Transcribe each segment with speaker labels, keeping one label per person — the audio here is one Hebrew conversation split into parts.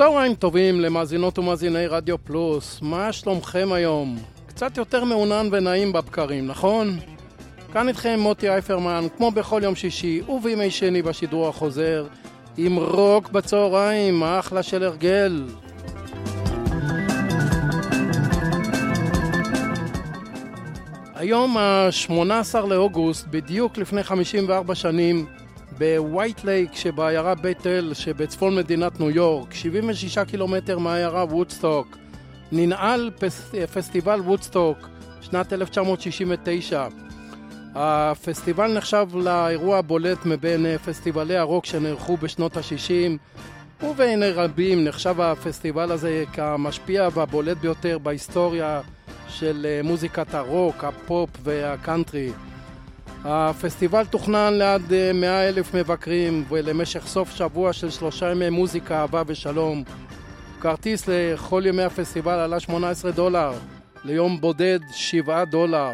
Speaker 1: צהריים טובים למאזינות ומאזיני רדיו פלוס, מה שלומכם היום? קצת יותר מעונן ונעים בבקרים, נכון? כאן איתכם מוטי אייפרמן, כמו בכל יום שישי ובימי שני בשידור החוזר, עם רוק בצהריים, אחלה של הרגל. היום ה-18 לאוגוסט, בדיוק לפני 54 שנים, ב White Lake שבעיירה בית אל שבצפון מדינת ניו יורק, 76 קילומטר מהעיירה וודסטוק, ננעל פס... פסטיבל וודסטוק, שנת 1969. הפסטיבל נחשב לאירוע הבולט מבין פסטיבלי הרוק שנערכו בשנות ה-60 ובעיני רבים נחשב הפסטיבל הזה כמשפיע והבולט ביותר בהיסטוריה של מוזיקת הרוק, הפופ והקאנטרי. הפסטיבל תוכנן לעד 100 אלף מבקרים ולמשך סוף שבוע של שלושה ימי מוזיקה, אהבה ושלום. כרטיס לכל ימי הפסטיבל עלה 18 דולר, ליום בודד 7 דולר.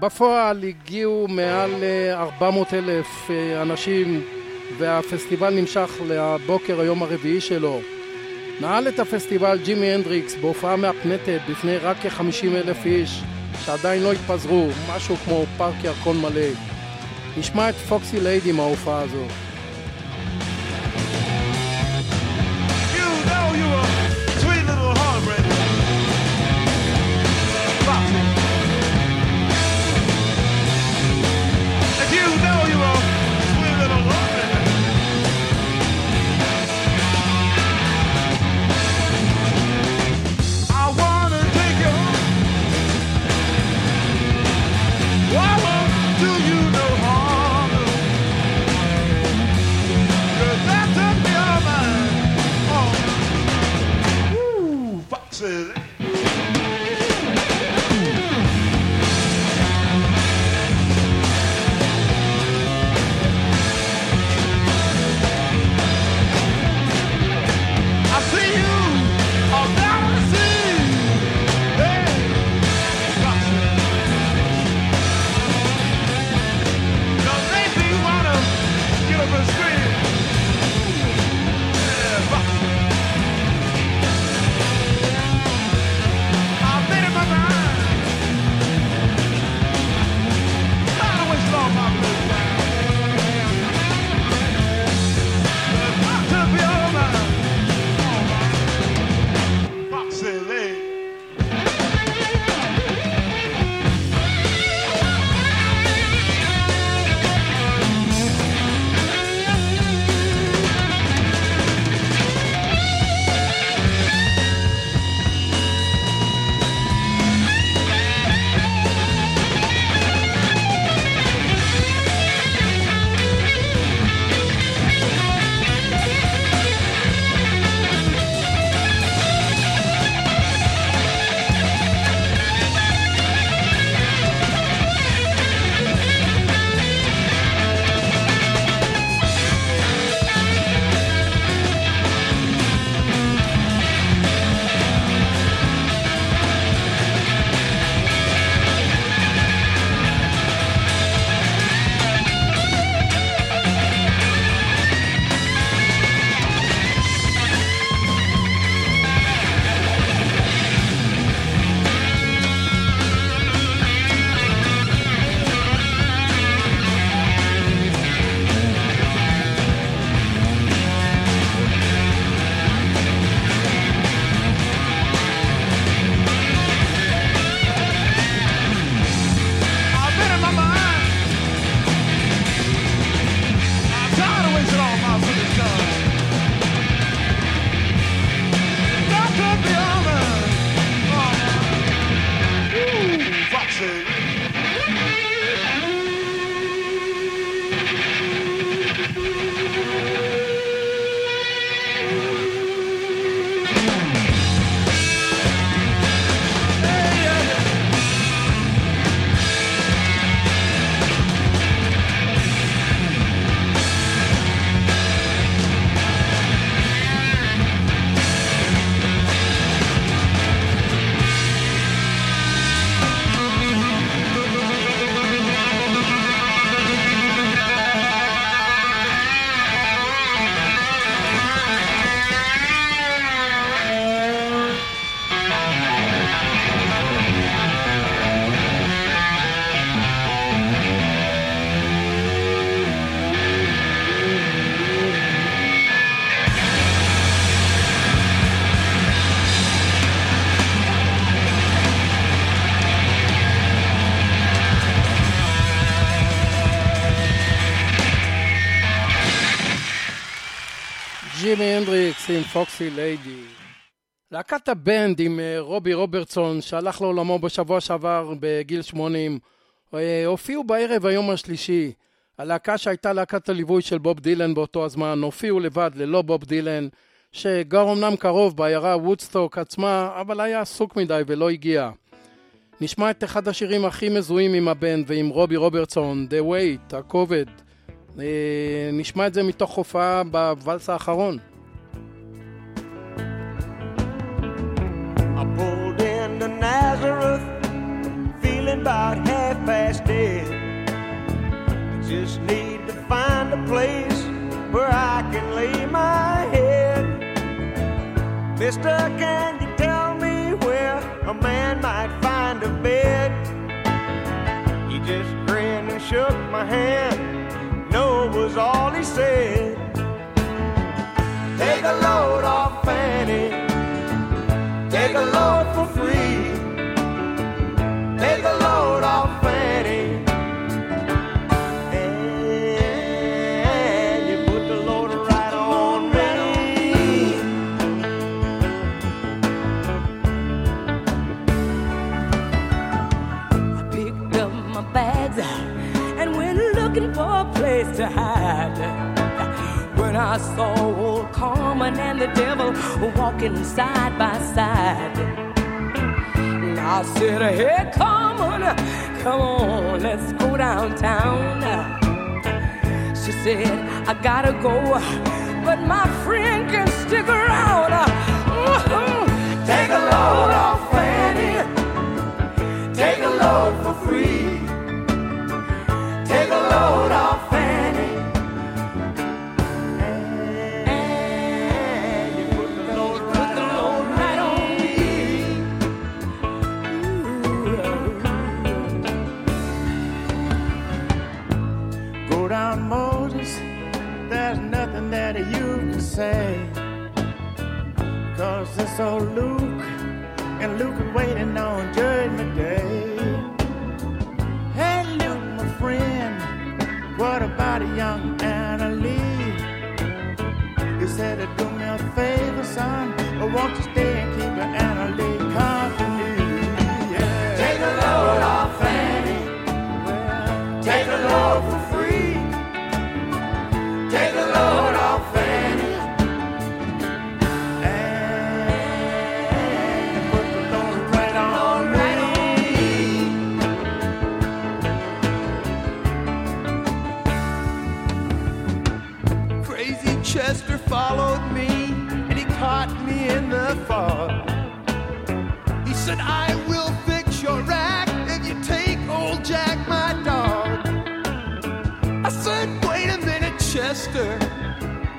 Speaker 1: בפועל הגיעו מעל 400 אלף אנשים והפסטיבל נמשך לבוקר היום הרביעי שלו. נעל את הפסטיבל ג'ימי הנדריקס בהופעה מהפנטת בפני רק כ-50 אלף איש שעדיין לא התפזרו, משהו כמו פארק ירקון מלא. נשמע את פוקסי ליידי מההופעה הזו.
Speaker 2: ג'ימי הנדריקס עם Foxy Lady. להקת הבנד עם אה, רובי רוברטסון, שהלך לעולמו בשבוע שעבר בגיל 80, אה, הופיעו בערב היום השלישי. הלהקה שהייתה להקת הליווי של בוב דילן באותו הזמן, הופיעו לבד ללא בוב דילן, שגר אמנם קרוב בעיירה וודסטוק עצמה, אבל היה עסוק מדי ולא הגיע. נשמע את אחד השירים הכי מזוהים עם הבנד ועם רובי רוברטסון, The Weight, הכובד. אה, נשמע את זה מתוך הופעה בוואלס האחרון. about half past dead. I just need to find a place where I can lay my head. Mister, can you tell me where a man might find a bed? He just grinned and shook my hand no was all he said. Take a load off Fanny, take a load for free. Take a load off Fanny. To hide. When I saw old Carmen and the devil walking side by side, I said, Hey, Carmen, come on, let's go downtown. She said, I gotta go, but my friend can stick around. Mm-hmm. Take a load off, Fanny. Take a load say. Cause it's old Luke, and Luke is waiting on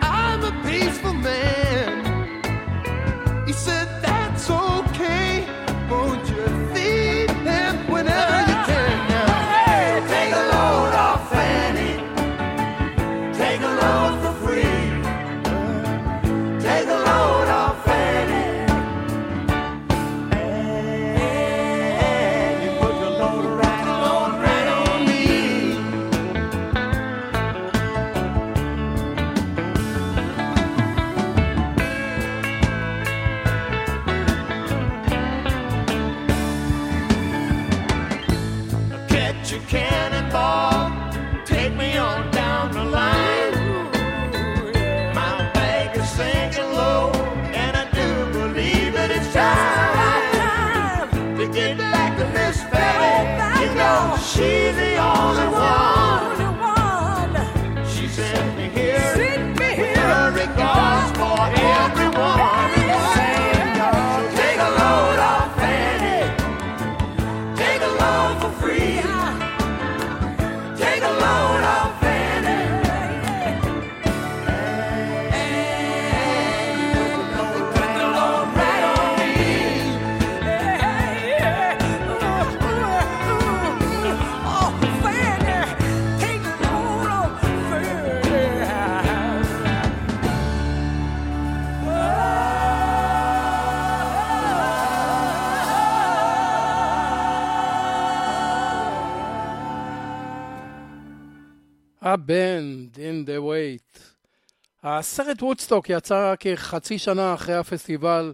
Speaker 2: I'm a peaceful man.
Speaker 1: הסרט וודסטוק יצא כחצי שנה אחרי הפסטיבל.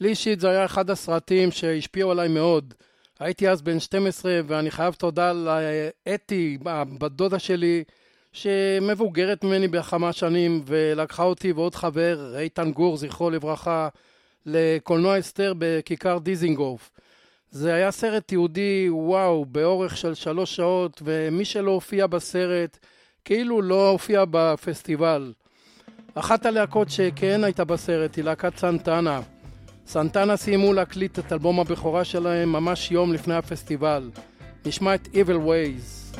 Speaker 1: לי אישית זה היה אחד הסרטים שהשפיעו עליי מאוד. הייתי אז בן 12 ואני חייב תודה לאתי, בת דודה שלי, שמבוגרת ממני בכמה שנים ולקחה אותי ועוד חבר, איתן גור, זכרו לברכה, לקולנוע אסתר בכיכר דיזינגוף. זה היה סרט תיעודי, וואו, באורך של שלוש שעות, ומי שלא הופיע בסרט, כאילו לא הופיע בפסטיבל. אחת הלהקות שכן הייתה בסרט היא להקת סנטנה. סנטנה סיימו להקליט את אלבום הבכורה שלהם ממש יום לפני הפסטיבל. נשמע את Evil Ways.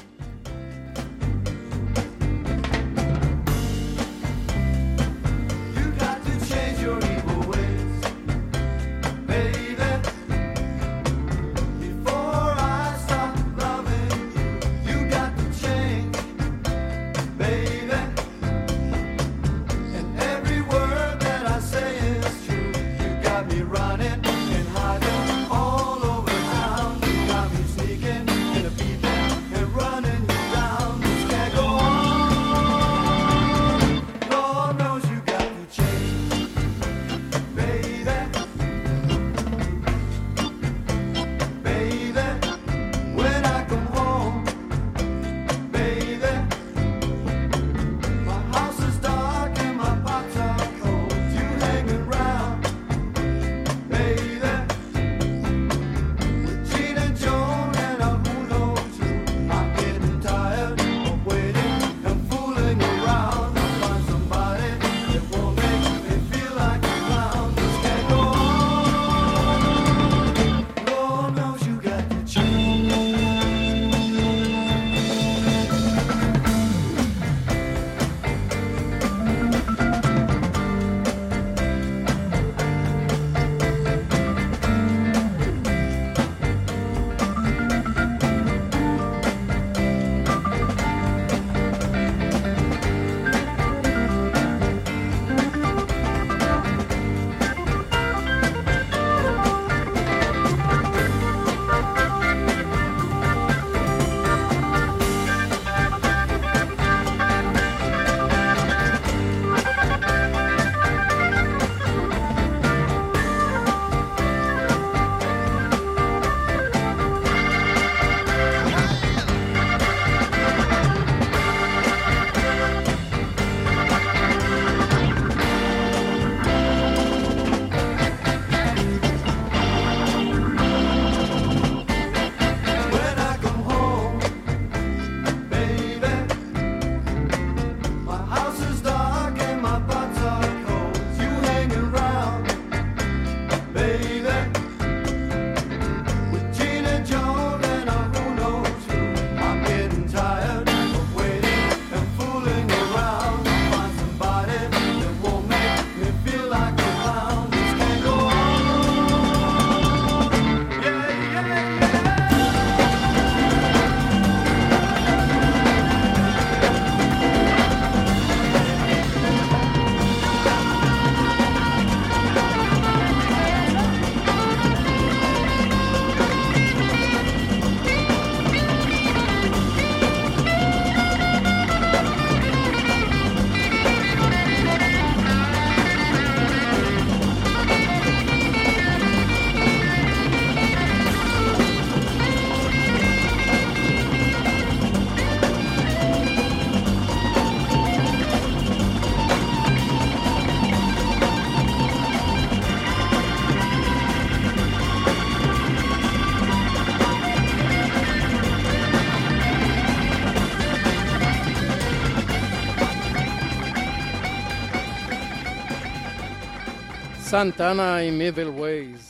Speaker 1: סנטנה עם Evil Ways.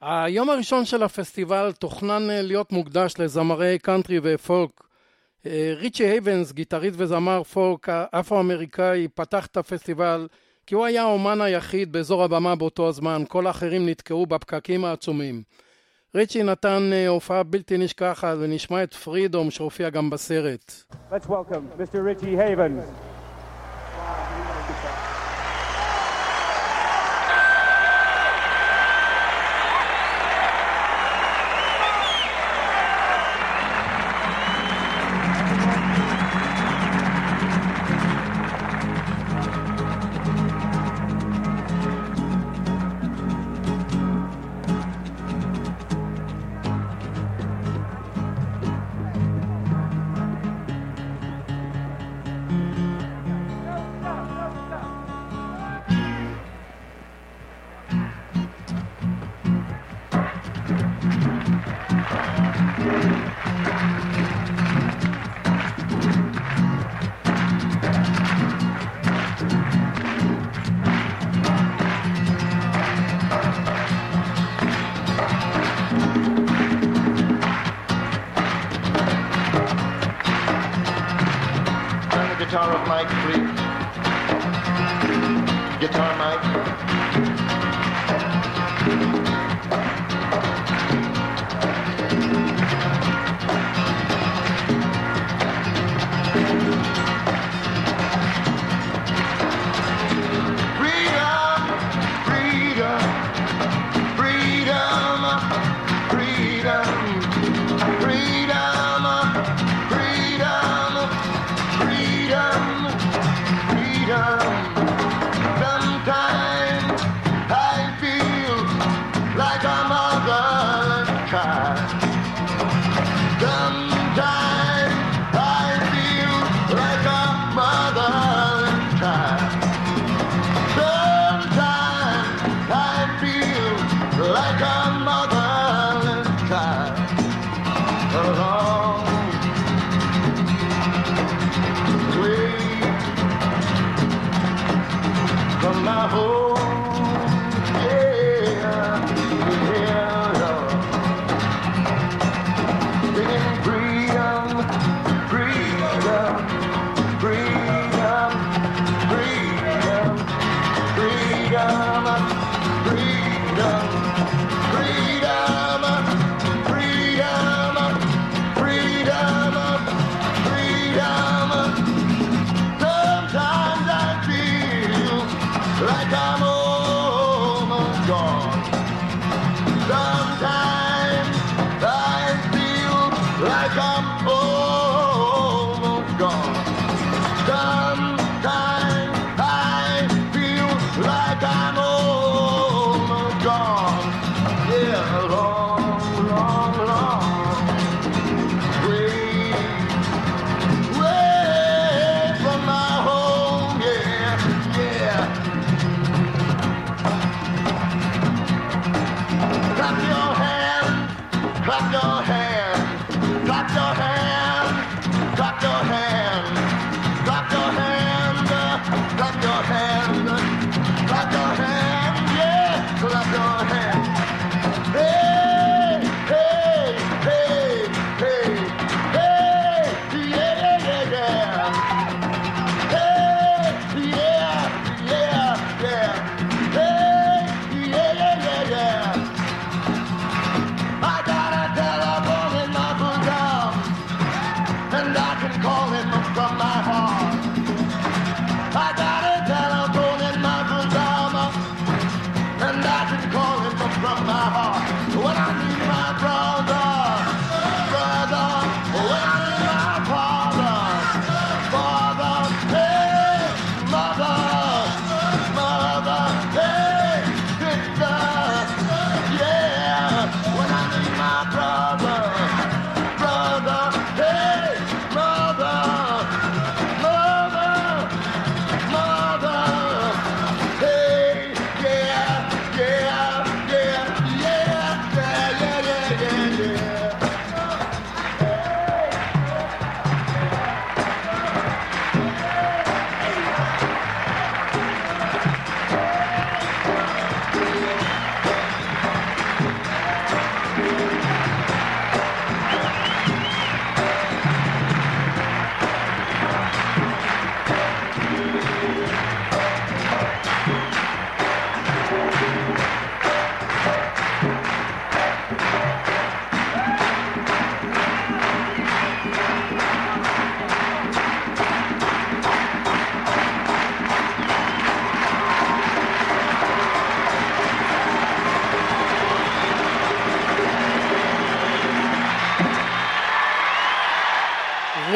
Speaker 1: היום הראשון של הפסטיבל תוכנן אה, להיות מוקדש לזמרי קאנטרי ופולק. אה, ריצ'י הייבנס, גיטריסט וזמר פולק אפרו-אמריקאי, פתח את הפסטיבל כי הוא היה האומן היחיד באזור הבמה באותו הזמן, כל האחרים נתקעו בפקקים העצומים. ריצ'י נתן אה, הופעה בלתי נשכחת ונשמע את Freedom שהופיע גם בסרט. Let's welcome Mr. Richie Havens.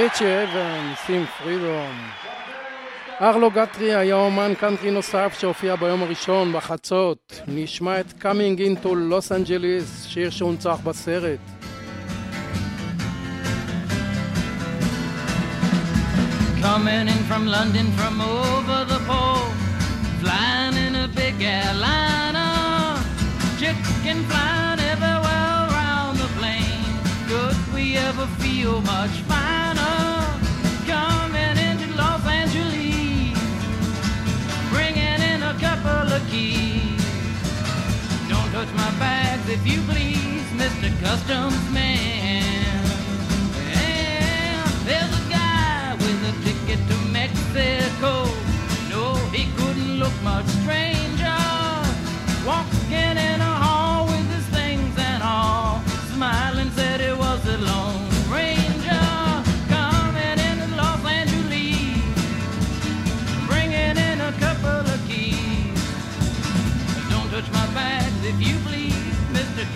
Speaker 1: ריצ'י אבן, סים פרידום. ארלו גטרי היה אומן קאנטרי נוסף שהופיע ביום הראשון בחצות. נשמע את Coming into Los Angeles, שיר שהונצח בסרט.
Speaker 3: Coming in from London from over the pole, flying in a big airliner, chicken flying everywhere around the plane. Could we ever feel much finer? touch my bags if you please, Mr. Customs Man. And there's a guy with a ticket to Mexico. No, he couldn't look much strange.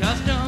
Speaker 3: Custom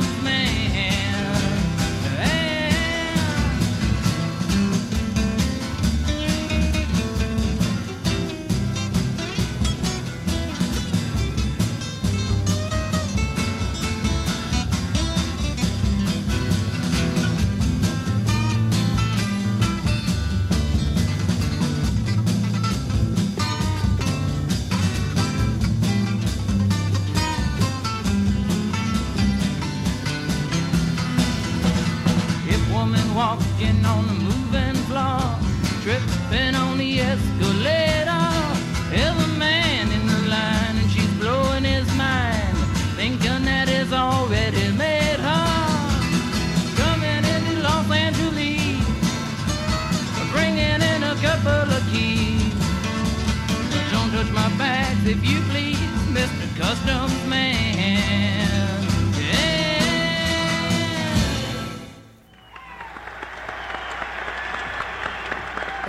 Speaker 3: customs man.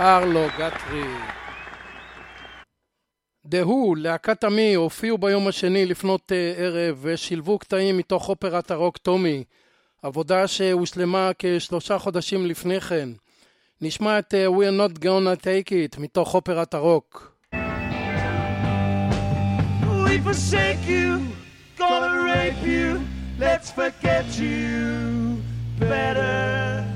Speaker 1: ארלו גטרי. The להקת עמי, הופיעו ביום השני לפנות אה, ערב ושילבו קטעים מתוך אופרת הרוק טומי, עבודה שהושלמה כשלושה חודשים לפני כן. נשמע את אה, We're Not Gonna Take It מתוך אופרת הרוק.
Speaker 4: we forsake you, gonna rape you, let's forget you better.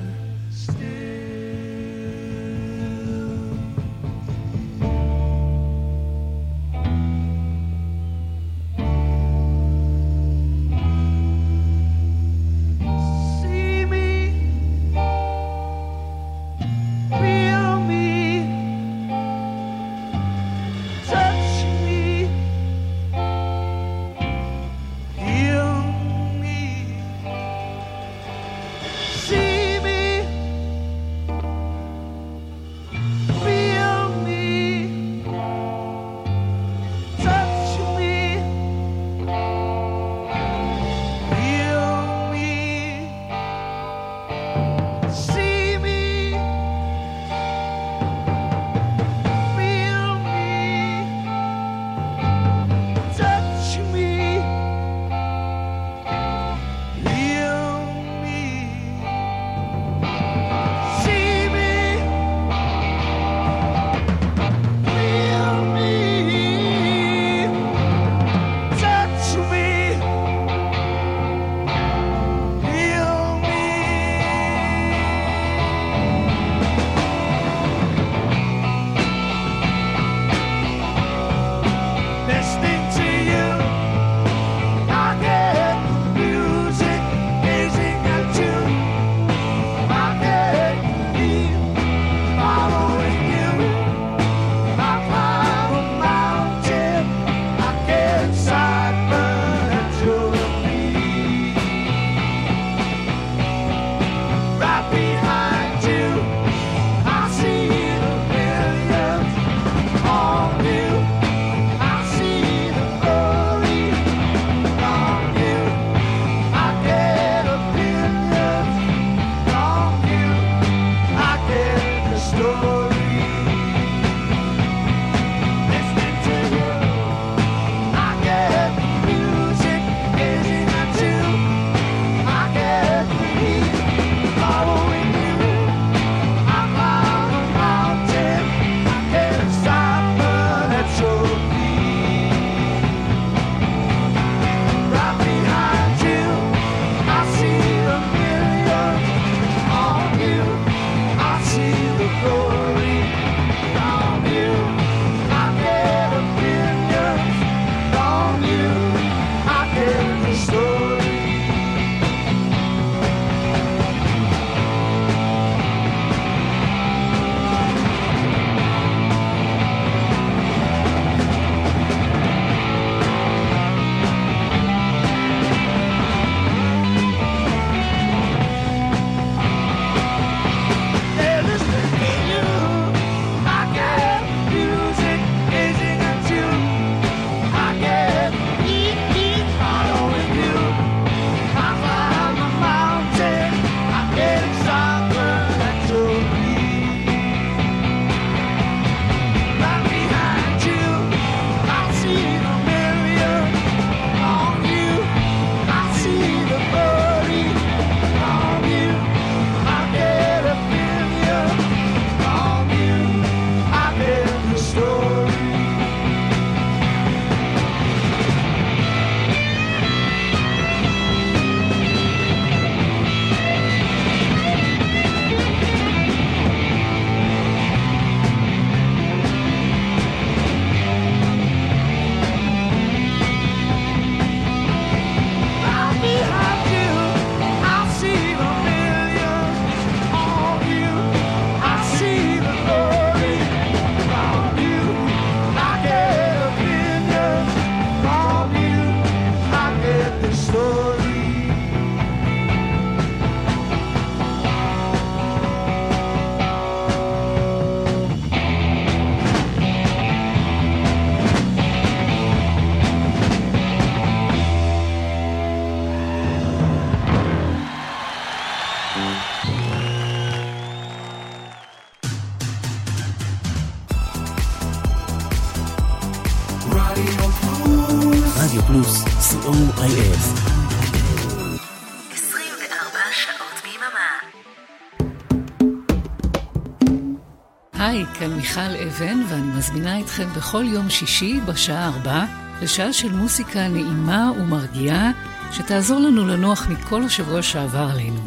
Speaker 5: מיכל אבן, ואני מזמינה אתכם בכל יום שישי בשעה ארבע לשעה של מוסיקה נעימה ומרגיעה, שתעזור לנו לנוח מכל השבוע שעבר עלינו.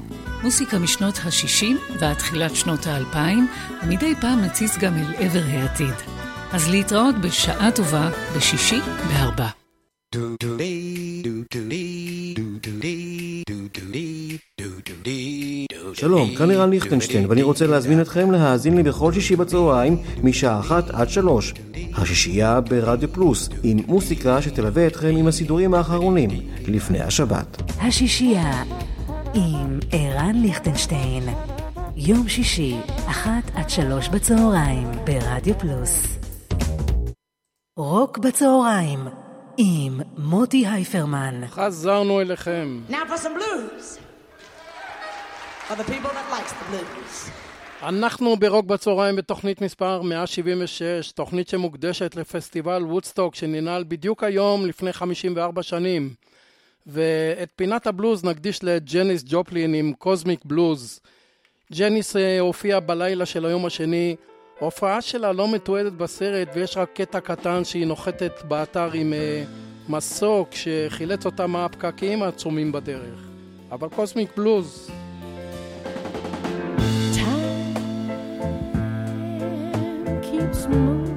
Speaker 5: מוסיקה משנות ה-60 ועד תחילת שנות ה-2000, ומדי פעם נציץ גם אל עבר העתיד. אז להתראות בשעה טובה בשישי בארבע.
Speaker 6: שלום, כאן ערן ליכטנשטיין, ואני רוצה להזמין אתכם להאזין לי בכל שישי בצהריים, משעה אחת עד שלוש. השישייה ברדיו פלוס, עם מוסיקה שתלווה אתכם עם הסידורים האחרונים, לפני השבת.
Speaker 7: השישייה עם ערן ליכטנשטיין. יום שישי, אחת עד שלוש בצהריים, ברדיו פלוס. רוק בצהריים, עם מוטי הייפרמן.
Speaker 8: חזרנו אליכם.
Speaker 1: Now for some blues.
Speaker 8: אנחנו ברוק בצהריים בתוכנית מספר 176, תוכנית שמוקדשת לפסטיבל וודסטוק שננעל בדיוק היום לפני 54 שנים. ואת פינת הבלוז נקדיש לג'ניס ג'ופלין עם Kozmic Blues. ג'ניס אה, הופיעה בלילה של היום השני. ההופעה שלה לא מתועדת בסרט ויש רק קטע קטן שהיא נוחתת באתר עם אה, מסוק שחילץ אותה מהפקקים העצומים בדרך. אבל קוסמיק בלוז
Speaker 1: smooth.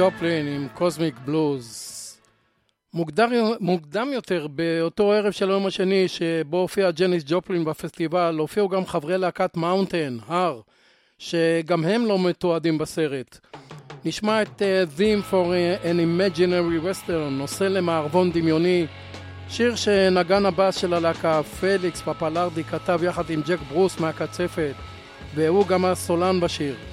Speaker 1: ג'ופלין עם Kozmic Blues. מוקדם, מוקדם יותר, באותו ערב של היום השני שבו הופיע ג'ניס ג'ופלין בפסטיבל, הופיעו גם חברי להקת מאונטן, הר, שגם הם לא מתועדים בסרט. נשמע את אה, Theme for an Imaginary Western, נושא למערבון דמיוני, שיר שנגן הבאס של הלהקה, פליקס פפלרדי, כתב יחד עם ג'ק ברוס מהקצפת, והוא גם הסולן בשיר.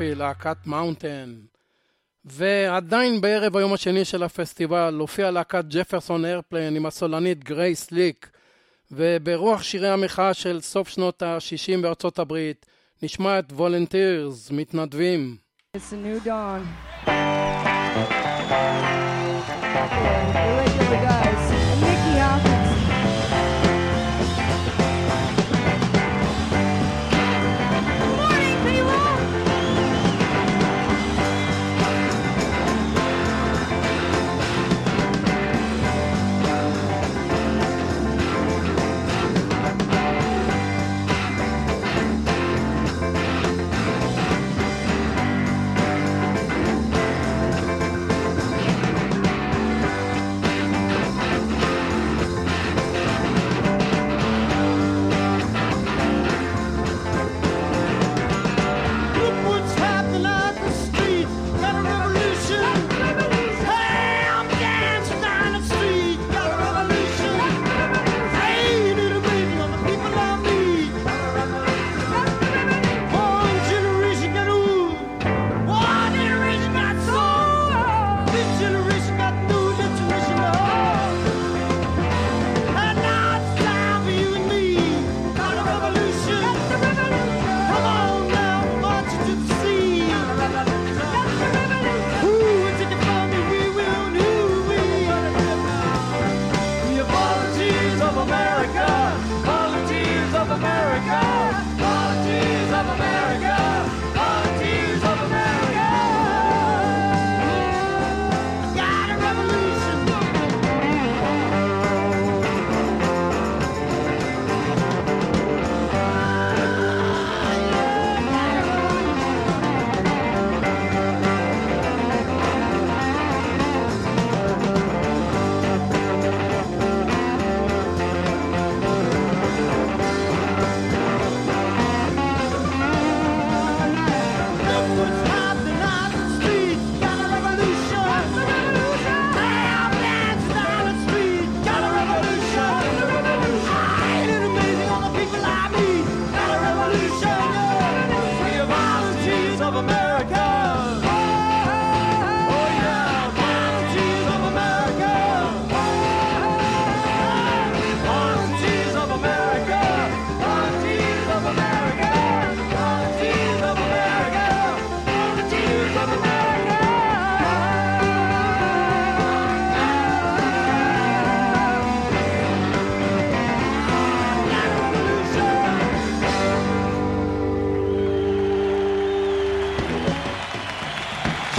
Speaker 1: יופי, להקת מאונטן. ועדיין בערב היום השני של הפסטיבל הופיעה להקת ג'פרסון איירפליין עם הסולנית גרייס סליק, וברוח שירי המחאה של סוף שנות ה-60 בארצות הברית נשמע את Volunteers, מתנדבים.
Speaker 9: It's a new dawn.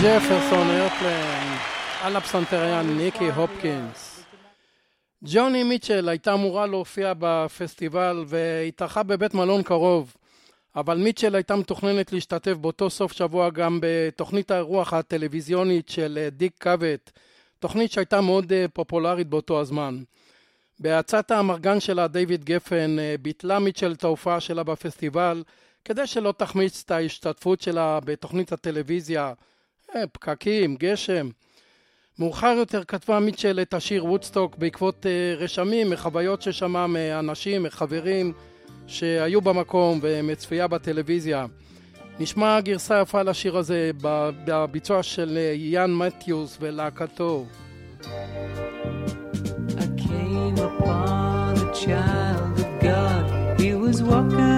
Speaker 1: ג'פרסון איירפליין, על הפסנתר היה ניקי הופקינס. ג'וני מיטשל הייתה אמורה להופיע בפסטיבל והתארחה בבית מלון קרוב, אבל מיטשל הייתה מתוכננת להשתתף באותו סוף שבוע גם בתוכנית האירוח הטלוויזיונית של אה, דיק קאבט, תוכנית שהייתה מאוד אה, פופולרית באותו הזמן. בהצעת האמרגן שלה, דיוויד גפן, אה, ביטלה מיטשל את ההופעה שלה בפסטיבל כדי שלא תחמיץ את ההשתתפות שלה בתוכנית הטלוויזיה. אה, פקקים, גשם. מאוחר יותר כתבה מיטשל את השיר וודסטוק בעקבות אה, רשמים מחוויות ששמע מאנשים, מחברים שהיו במקום ומצפייה בטלוויזיה. נשמע גרסה יפה לשיר הזה בביצוע של אה, יאן מתיוס ולהקתו.
Speaker 10: came upon a child of God. He was walking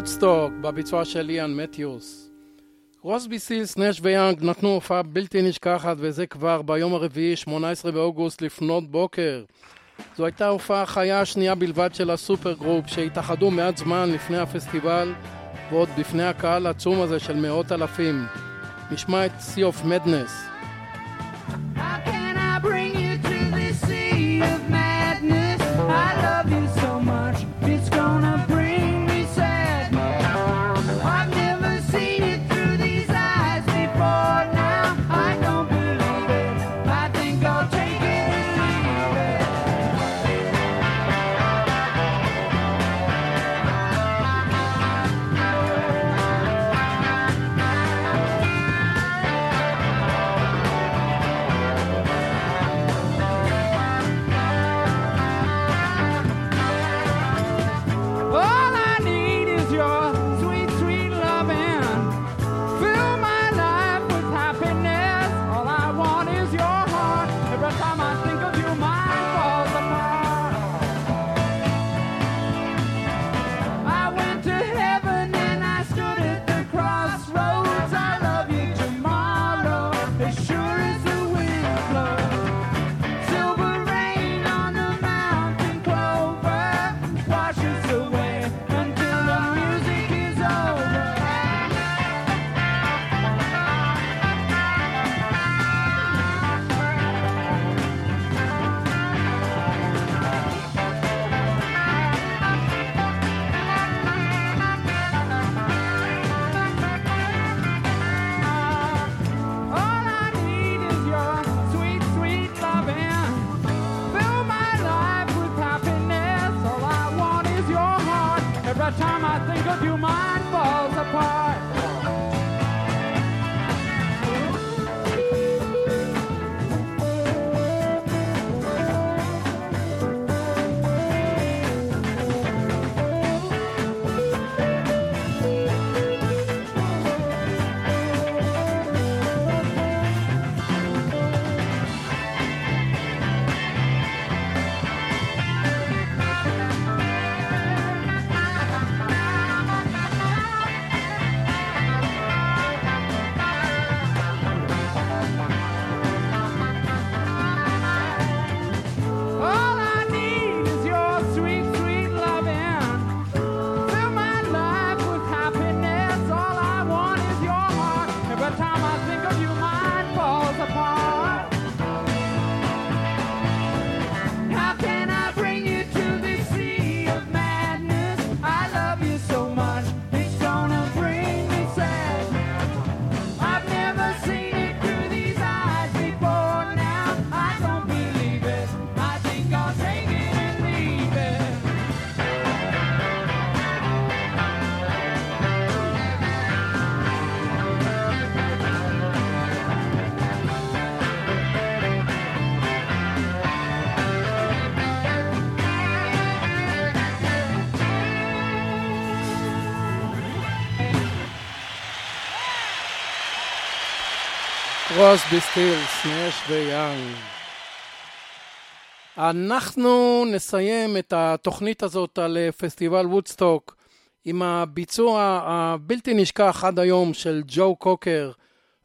Speaker 1: וודסטוק בביצוע של איאן מתיוס. קרוסבי סטילס, נש ויאנג נתנו הופעה בלתי נשכחת וזה כבר ביום הרביעי, 18 באוגוסט, לפנות בוקר. זו הייתה הופעה חיה השנייה בלבד של ה super group שהתאחדו מעט זמן לפני הפסטיבל ועוד בפני הקהל העצום הזה של מאות אלפים. נשמע את Sea of Madness. קרוסבי סטילס, נש ויאנג. אנחנו נסיים את התוכנית הזאת על אה, פסטיבל וודסטוק עם הביצוע הבלתי נשכח עד היום של ג'ו קוקר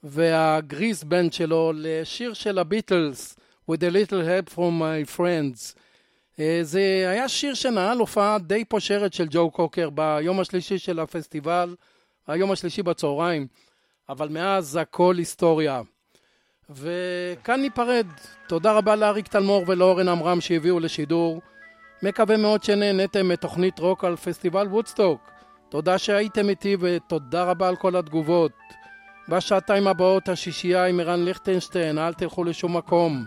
Speaker 1: והגריס בנד שלו לשיר של הביטלס With a little help from my friends. אה, זה היה שיר שנעל הופעה די פושרת של ג'ו קוקר ביום השלישי של הפסטיבל, היום השלישי בצהריים, אבל מאז הכל היסטוריה. וכאן ניפרד. תודה רבה לאריק תלמור ולאורן עמרם שהביאו לשידור. מקווה מאוד שנהנתם מתוכנית רוק על פסטיבל וודסטוק. תודה שהייתם איתי ותודה רבה על כל התגובות. בשעתיים הבאות השישייה עם ערן ליכטנשטיין, אל תלכו לשום מקום.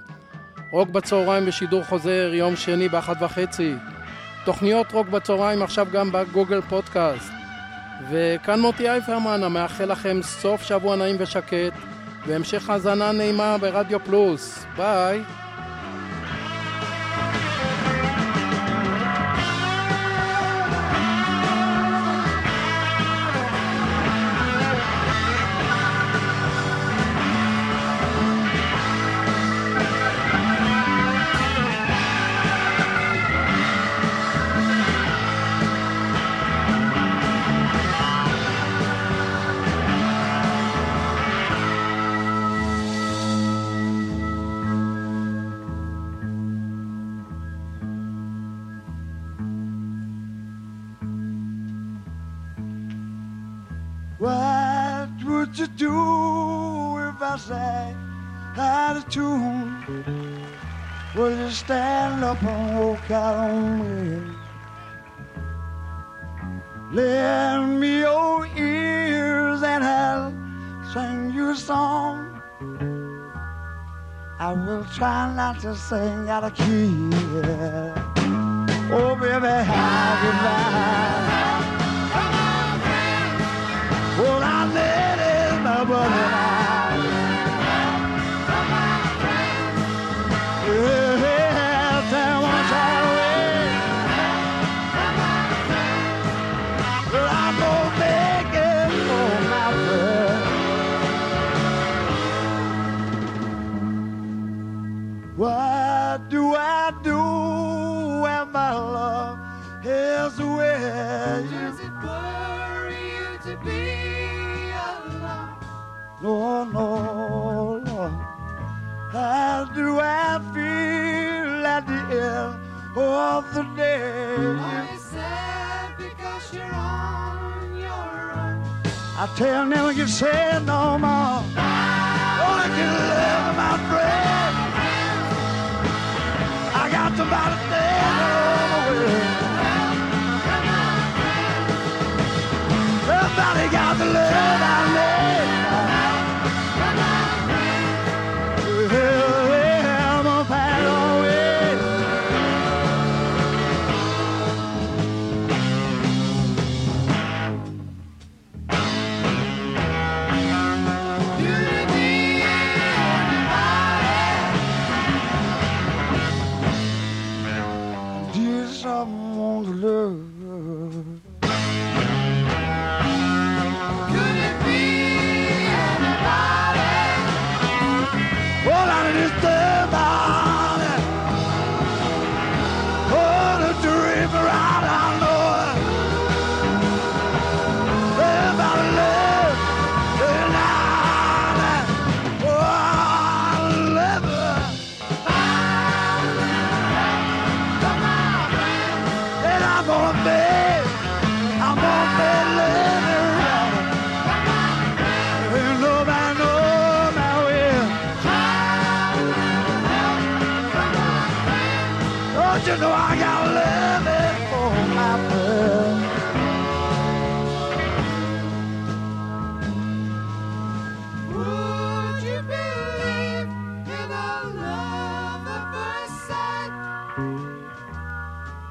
Speaker 1: רוק בצהריים בשידור חוזר, יום שני באחת וחצי. תוכניות רוק בצהריים עכשיו גם בגוגל פודקאסט. וכאן מוטי אייפרמן, המאחל לכם סוף שבוע נעים ושקט, והמשך האזנה נעימה ברדיו פלוס. ביי.
Speaker 11: just ain't got a key. Yeah. Oh, baby, how can I? Do when my love is away? Does it worry you to be alone? No, no, no. How do I feel at the end of the day? Are you sad because you're on your own? I tell never you say no more. Only can live my friend about it Everybody got the love I know.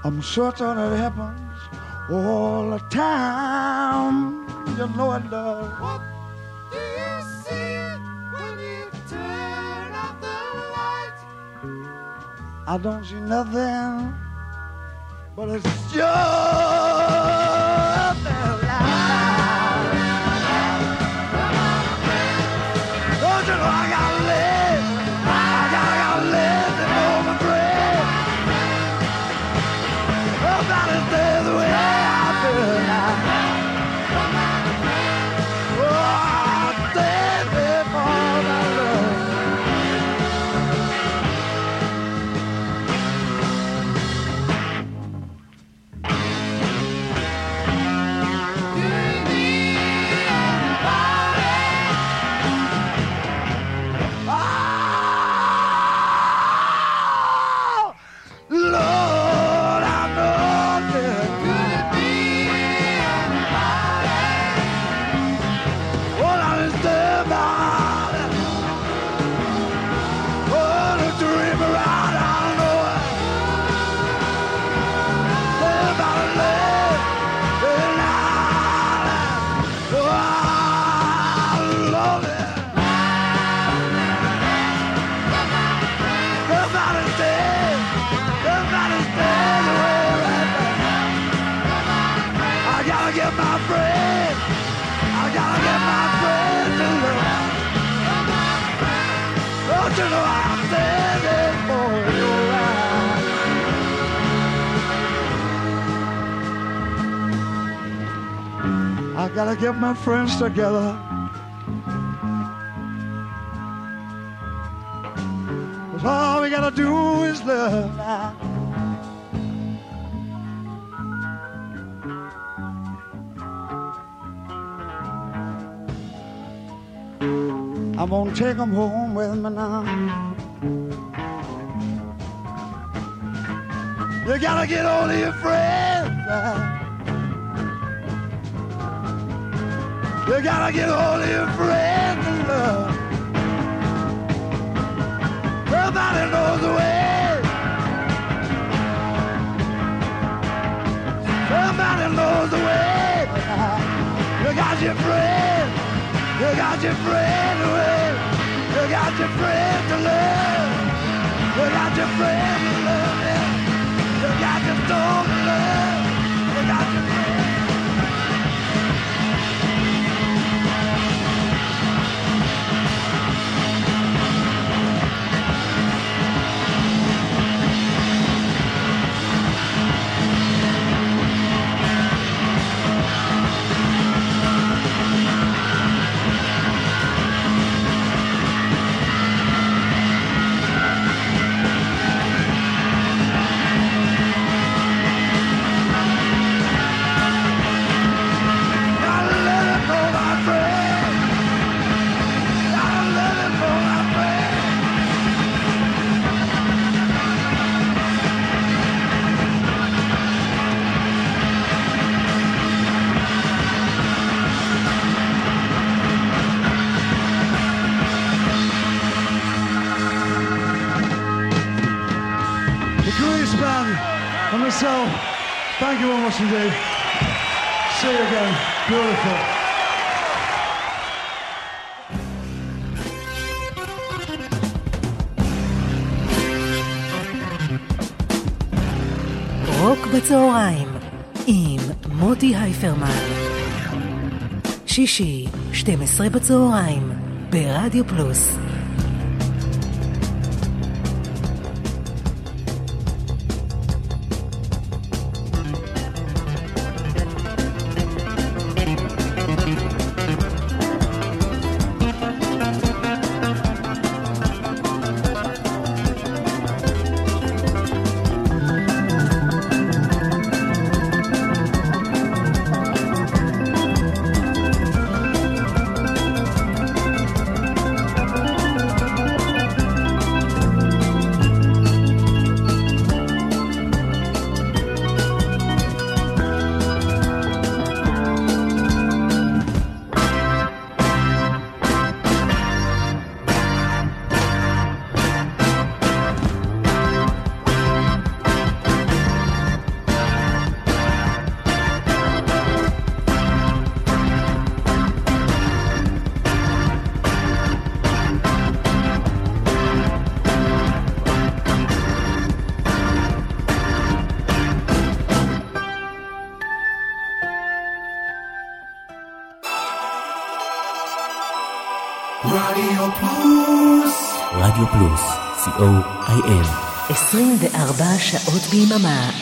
Speaker 11: I'm certain it happens all the time. You know it does.
Speaker 4: What do you see when you turn off the light?
Speaker 11: I don't see nothing, but it's just I gotta get my friends together. Cause all we gotta do is love now. I'm gonna take them home with me now. You gotta get all of your friends. now. You gotta get all of your friends in love. Nobody knows the way. Somebody knows the way. You got your friend. You got your friend away. You got your friend to love. You got your friend to love. You got your soul to love. Grease Band and myself, thank you very much indeed. See you again. Beautiful.
Speaker 7: רוק בצהריים עם מוטי הייפרמן. שישי, 12 בצהריים, ברדיו פלוס. רדיו פלוס,